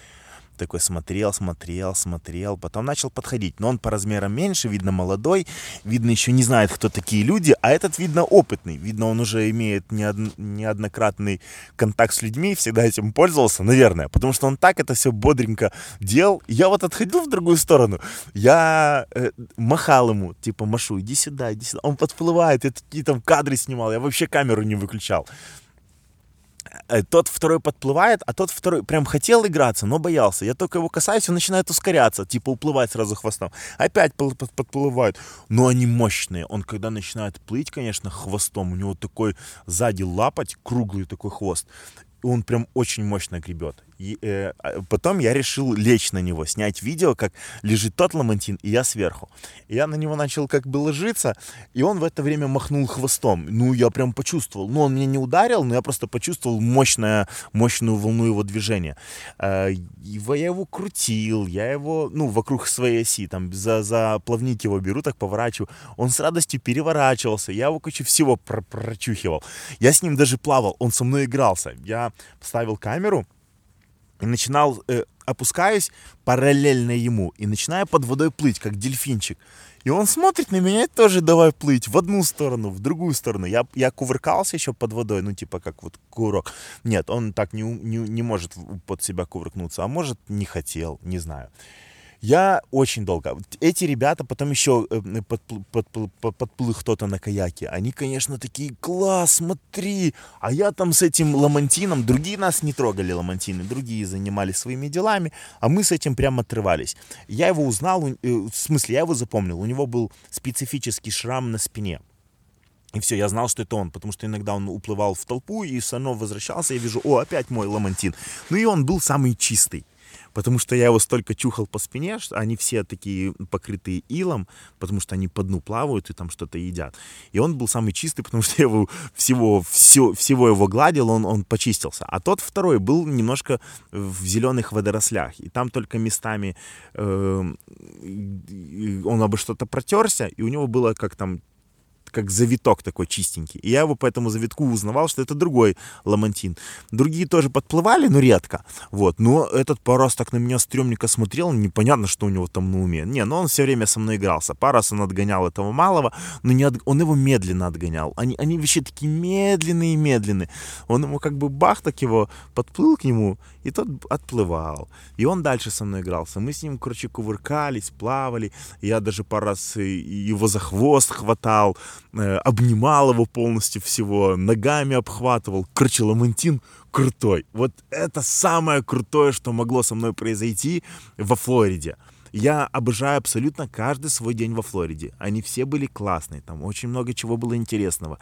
такой смотрел, смотрел, смотрел, потом начал подходить. Но он по размерам меньше, видно молодой, видно еще не знает, кто такие люди, а этот, видно, опытный. Видно, он уже имеет неоднократный контакт с людьми, всегда этим пользовался, наверное, потому что он так это все бодренько делал. Я вот отходил в другую сторону, я э, махал ему, типа, машу, иди сюда, иди сюда. Он подплывает, я такие там кадры снимал, я вообще камеру не выключал. Э, тот второй подплывает, а тот второй прям хотел играться, но боялся. Я только его касаюсь, он начинает ускоряться, типа уплывать сразу хвостом. Опять подплывают. Но они мощные. Он когда начинает плыть, конечно, хвостом, у него такой сзади лапать, круглый такой хвост он прям очень мощно гребет. И, э, а потом я решил лечь на него, снять видео, как лежит тот ламантин, и я сверху. И я на него начал как бы ложиться, и он в это время махнул хвостом. Ну, я прям почувствовал. Ну, он меня не ударил, но я просто почувствовал мощное, мощную волну его движения. Э, его, я его крутил, я его, ну, вокруг своей оси, там, за, за плавник его беру, так поворачиваю. Он с радостью переворачивался, я его, короче, всего про прочухивал. Я с ним даже плавал, он со мной игрался. Я ставил камеру, и начинал, э, опускаюсь параллельно ему и начинаю под водой плыть, как дельфинчик. И он смотрит на меня и тоже давай плыть в одну сторону, в другую сторону. Я, я кувыркался еще под водой, ну типа как вот курок. Нет, он так не, не, не может под себя кувыркнуться, а может не хотел, не знаю. Я очень долго. Эти ребята, потом еще э, подплыл, подплыл, подплыл кто-то на каяке. Они, конечно, такие, класс, смотри. А я там с этим ламантином, другие нас не трогали ламантины, другие занимались своими делами, а мы с этим прям отрывались. Я его узнал, э, в смысле, я его запомнил. У него был специфический шрам на спине. И все, я знал, что это он, потому что иногда он уплывал в толпу и все равно возвращался, я вижу, о, опять мой ламантин. Ну и он был самый чистый потому что я его столько чухал по спине, что они все такие покрытые илом, потому что они по дну плавают и там что-то едят. И он был самый чистый, потому что я его всего, все, всего его гладил, он, он почистился. А тот второй был немножко в зеленых водорослях, и там только местами э, он обо что-то протерся, и у него было как там как завиток такой чистенький. И я его по этому завитку узнавал, что это другой ламантин. Другие тоже подплывали, но редко. Вот. Но этот пару раз так на меня стрёмненько смотрел, непонятно, что у него там на уме. Не, но он все время со мной игрался. Пару раз он отгонял этого малого, но не от... он его медленно отгонял. Они, они вообще такие медленные медленные. Он ему как бы бах так его подплыл к нему, и тот отплывал. И он дальше со мной игрался. Мы с ним, короче, кувыркались, плавали. Я даже пару раз его за хвост хватал, обнимал его полностью всего, ногами обхватывал. Короче, Ламантин крутой. Вот это самое крутое, что могло со мной произойти во Флориде. Я обожаю абсолютно каждый свой день во Флориде. Они все были классные, там очень много чего было интересного.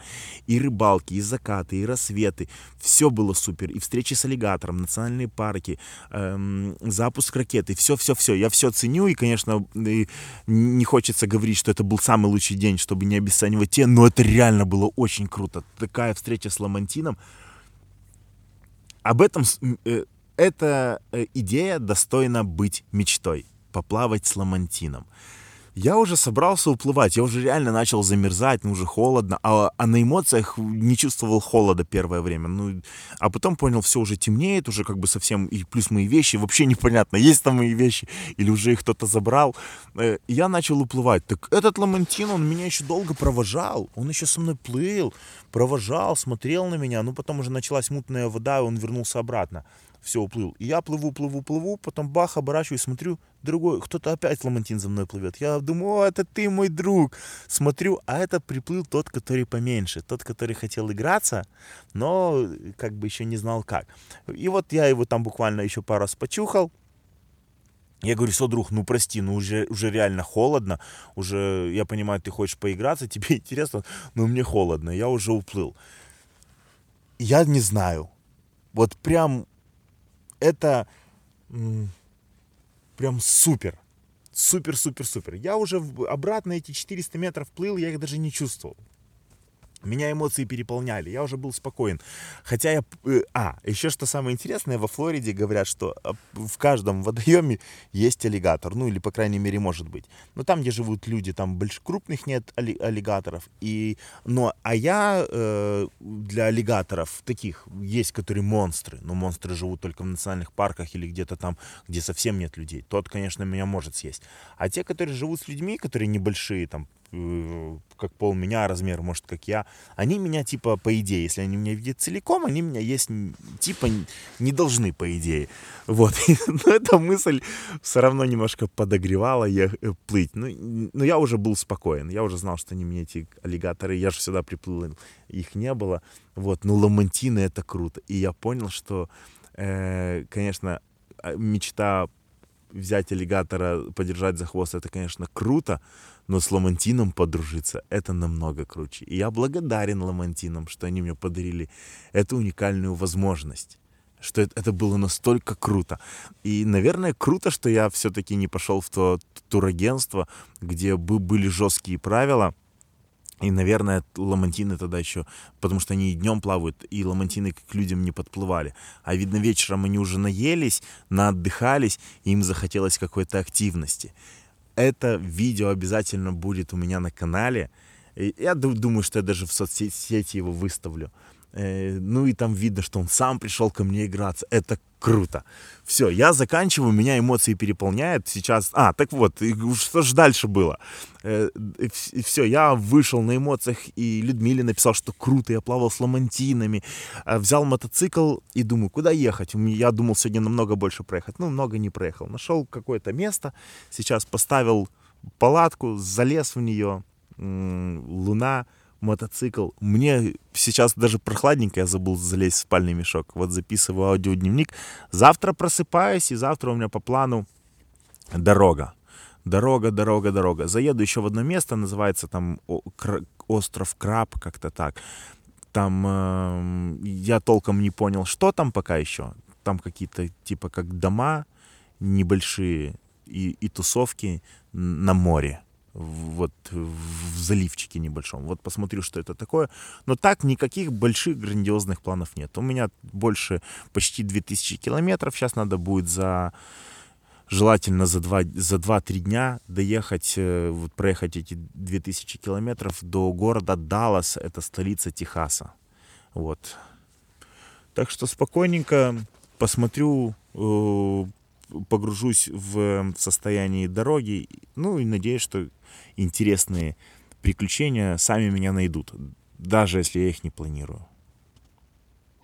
И рыбалки, и закаты, и рассветы. Все было супер. И встречи с аллигатором, национальные парки, эм, запуск ракеты. Все-все-все. Я все ценю. И, конечно, и не хочется говорить, что это был самый лучший день, чтобы не обесценивать те, но это реально было очень круто. Такая встреча с Ламантином. Об этом э, эта э, идея достойна быть мечтой поплавать с ламантином. Я уже собрался уплывать, я уже реально начал замерзать, ну уже холодно, а, а на эмоциях не чувствовал холода первое время. Ну, а потом понял, все уже темнеет, уже как бы совсем, и плюс мои вещи, вообще непонятно, есть там мои вещи, или уже их кто-то забрал. Э, я начал уплывать. Так этот ламантин, он меня еще долго провожал, он еще со мной плыл, провожал, смотрел на меня, ну потом уже началась мутная вода, и он вернулся обратно все, уплыл. И я плыву, плыву, плыву, потом бах, оборачиваюсь, смотрю, другой, кто-то опять ламантин за мной плывет. Я думаю, о, это ты, мой друг. Смотрю, а это приплыл тот, который поменьше, тот, который хотел играться, но как бы еще не знал как. И вот я его там буквально еще пару раз почухал, Я говорю, что, друг, ну прости, ну уже, уже реально холодно, уже, я понимаю, ты хочешь поиграться, тебе интересно, но мне холодно, я уже уплыл. Я не знаю, вот прям это прям супер, супер, супер, супер. Я уже обратно эти 400 метров плыл, я их даже не чувствовал. Меня эмоции переполняли, я уже был спокоен. Хотя я... Э, а, еще что самое интересное, во Флориде говорят, что а, в каждом водоеме есть аллигатор. Ну, или, по крайней мере, может быть. Но там, где живут люди, там больше крупных нет аллигаторов. И... Но, а я э, для аллигаторов таких, есть, которые монстры. Но монстры живут только в национальных парках или где-то там, где совсем нет людей. Тот, конечно, меня может съесть. А те, которые живут с людьми, которые небольшие, там, Э, как пол меня, размер, может, как я, они меня, типа, по идее, если они меня видят целиком, они меня есть, типа, не должны, по идее. Вот. Но эта мысль все равно немножко подогревала я э, плыть. Ну, но я уже был спокоен. Я уже знал, что они мне эти аллигаторы, я же сюда приплыл, их не было. Вот. Ну, ламантины — это круто. И я понял, что, э, конечно, а, мечта взять аллигатора, подержать за хвост, это, конечно, круто, но с Ламантином подружиться это намного круче. И я благодарен Ламантинам, что они мне подарили эту уникальную возможность что это, это было настолько круто. И, наверное, круто, что я все-таки не пошел в то турагентство, где бы были жесткие правила, и, наверное, ламантины тогда еще, потому что они и днем плавают, и ламантины к людям не подплывали. А видно, вечером они уже наелись, наотдыхались, и им захотелось какой-то активности. Это видео обязательно будет у меня на канале. Я думаю, что я даже в соцсети его выставлю. Э, ну и там видно, что он сам пришел ко мне играться. Это круто. Все, я заканчиваю, меня эмоции переполняют. Сейчас, а, так вот, что же дальше было? Э, все, я вышел на эмоциях, и Людмиле написал, что круто, я плавал с ламантинами, э, взял мотоцикл и думаю, куда ехать? Я думал сегодня намного больше проехать. Ну, много не проехал. Нашел какое-то место, сейчас поставил палатку, залез в нее, луна, мотоцикл. Мне сейчас даже прохладненько, я забыл залезть в спальный мешок. Вот записываю аудиодневник. Завтра просыпаюсь, и завтра у меня по плану дорога. Дорога, дорога, дорога. Заеду еще в одно место, называется там остров Краб, как-то так. Там э, я толком не понял, что там пока еще. Там какие-то типа как дома небольшие и, и тусовки на море вот в заливчике небольшом. Вот посмотрю, что это такое. Но так никаких больших грандиозных планов нет. У меня больше почти 2000 километров. Сейчас надо будет за желательно за 2-3 за 2 дня доехать, э, вот проехать эти 2000 километров до города Даллас, это столица Техаса. Вот. Так что спокойненько посмотрю, э, погружусь в состояние дороги, ну и надеюсь, что интересные приключения сами меня найдут, даже если я их не планирую.